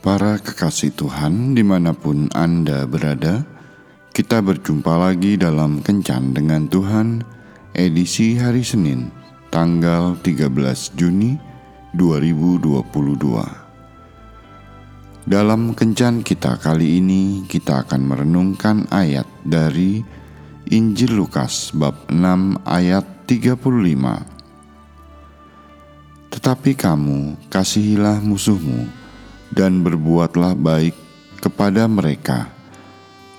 Para kekasih Tuhan di mana pun Anda berada, kita berjumpa lagi dalam Kencan dengan Tuhan, edisi hari Senin, tanggal 13 Juni 2022. Dalam Kencan kita kali ini, kita akan merenungkan ayat dari Injil Lukas bab 6 ayat 35. Tetapi kamu kasihilah musuhmu, dan berbuatlah baik kepada mereka,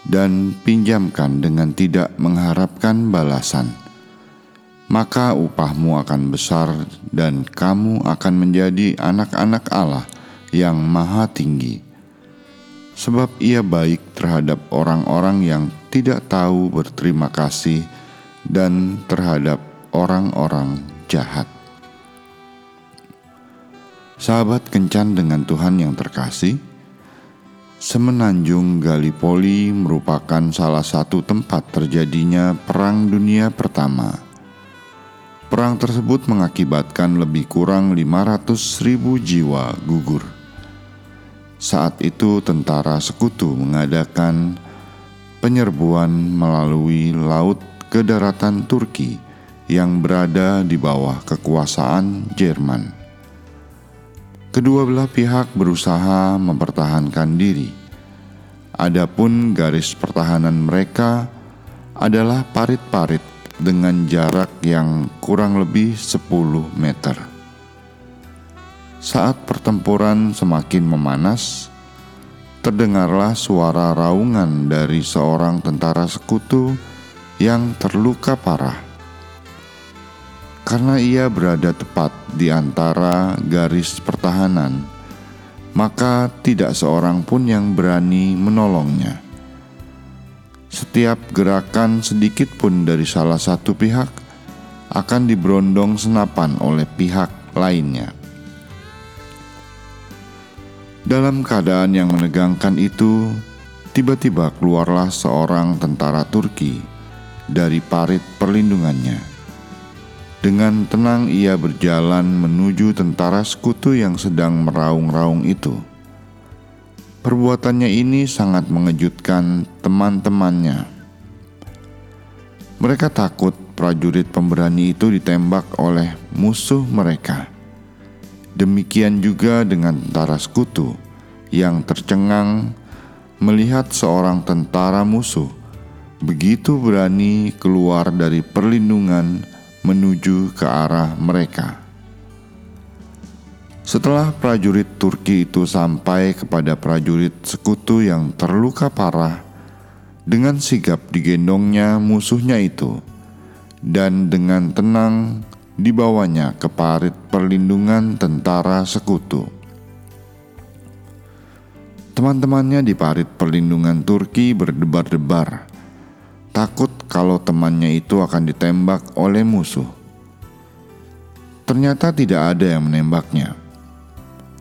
dan pinjamkan dengan tidak mengharapkan balasan. Maka upahmu akan besar, dan kamu akan menjadi anak-anak Allah yang Maha Tinggi, sebab Ia baik terhadap orang-orang yang tidak tahu berterima kasih dan terhadap orang-orang jahat. Sahabat kencan dengan Tuhan yang terkasih, Semenanjung Gallipoli merupakan salah satu tempat terjadinya Perang Dunia Pertama. Perang tersebut mengakibatkan lebih kurang 500 ribu jiwa gugur. Saat itu tentara sekutu mengadakan penyerbuan melalui laut ke daratan Turki yang berada di bawah kekuasaan Jerman. Kedua belah pihak berusaha mempertahankan diri. Adapun garis pertahanan mereka adalah parit-parit dengan jarak yang kurang lebih 10 meter. Saat pertempuran semakin memanas, terdengarlah suara raungan dari seorang tentara sekutu yang terluka parah karena ia berada tepat di antara garis pertahanan, maka tidak seorang pun yang berani menolongnya. Setiap gerakan sedikit pun dari salah satu pihak akan diberondong senapan oleh pihak lainnya. Dalam keadaan yang menegangkan itu, tiba-tiba keluarlah seorang tentara Turki dari parit perlindungannya dengan tenang ia berjalan menuju tentara sekutu yang sedang meraung-raung itu. Perbuatannya ini sangat mengejutkan teman-temannya. Mereka takut prajurit pemberani itu ditembak oleh musuh mereka. Demikian juga dengan tentara sekutu yang tercengang melihat seorang tentara musuh begitu berani keluar dari perlindungan menuju ke arah mereka. Setelah prajurit Turki itu sampai kepada prajurit sekutu yang terluka parah, dengan sigap digendongnya musuhnya itu, dan dengan tenang dibawanya ke parit perlindungan tentara sekutu. Teman-temannya di parit perlindungan Turki berdebar-debar takut kalau temannya itu akan ditembak oleh musuh. Ternyata tidak ada yang menembaknya.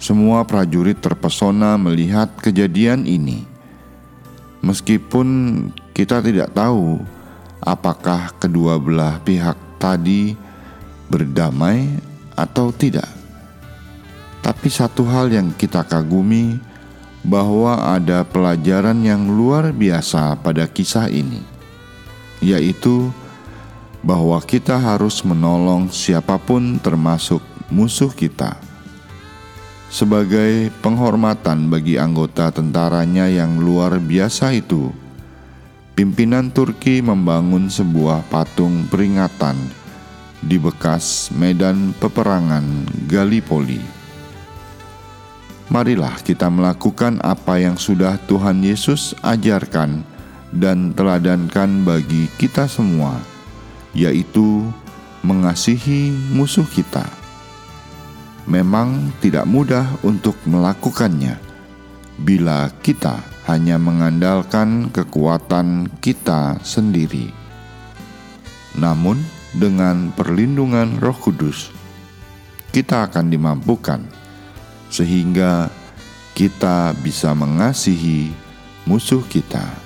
Semua prajurit terpesona melihat kejadian ini. Meskipun kita tidak tahu apakah kedua belah pihak tadi berdamai atau tidak. Tapi satu hal yang kita kagumi bahwa ada pelajaran yang luar biasa pada kisah ini yaitu bahwa kita harus menolong siapa pun, termasuk musuh kita, sebagai penghormatan bagi anggota tentaranya yang luar biasa itu. Pimpinan Turki membangun sebuah patung peringatan di bekas medan peperangan Gallipoli. Marilah kita melakukan apa yang sudah Tuhan Yesus ajarkan dan teladankan bagi kita semua, yaitu mengasihi musuh kita. Memang tidak mudah untuk melakukannya bila kita hanya mengandalkan kekuatan kita sendiri. Namun, dengan perlindungan Roh Kudus, kita akan dimampukan sehingga kita bisa mengasihi musuh kita.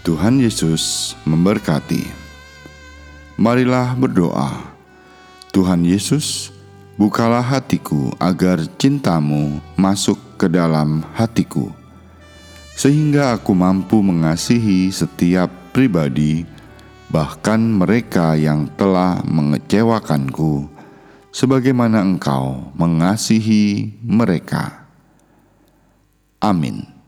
Tuhan Yesus memberkati. Marilah berdoa. Tuhan Yesus, Bukalah hatiku agar cintamu masuk ke dalam hatiku, sehingga aku mampu mengasihi setiap pribadi, bahkan mereka yang telah mengecewakanku, sebagaimana Engkau mengasihi mereka. Amin.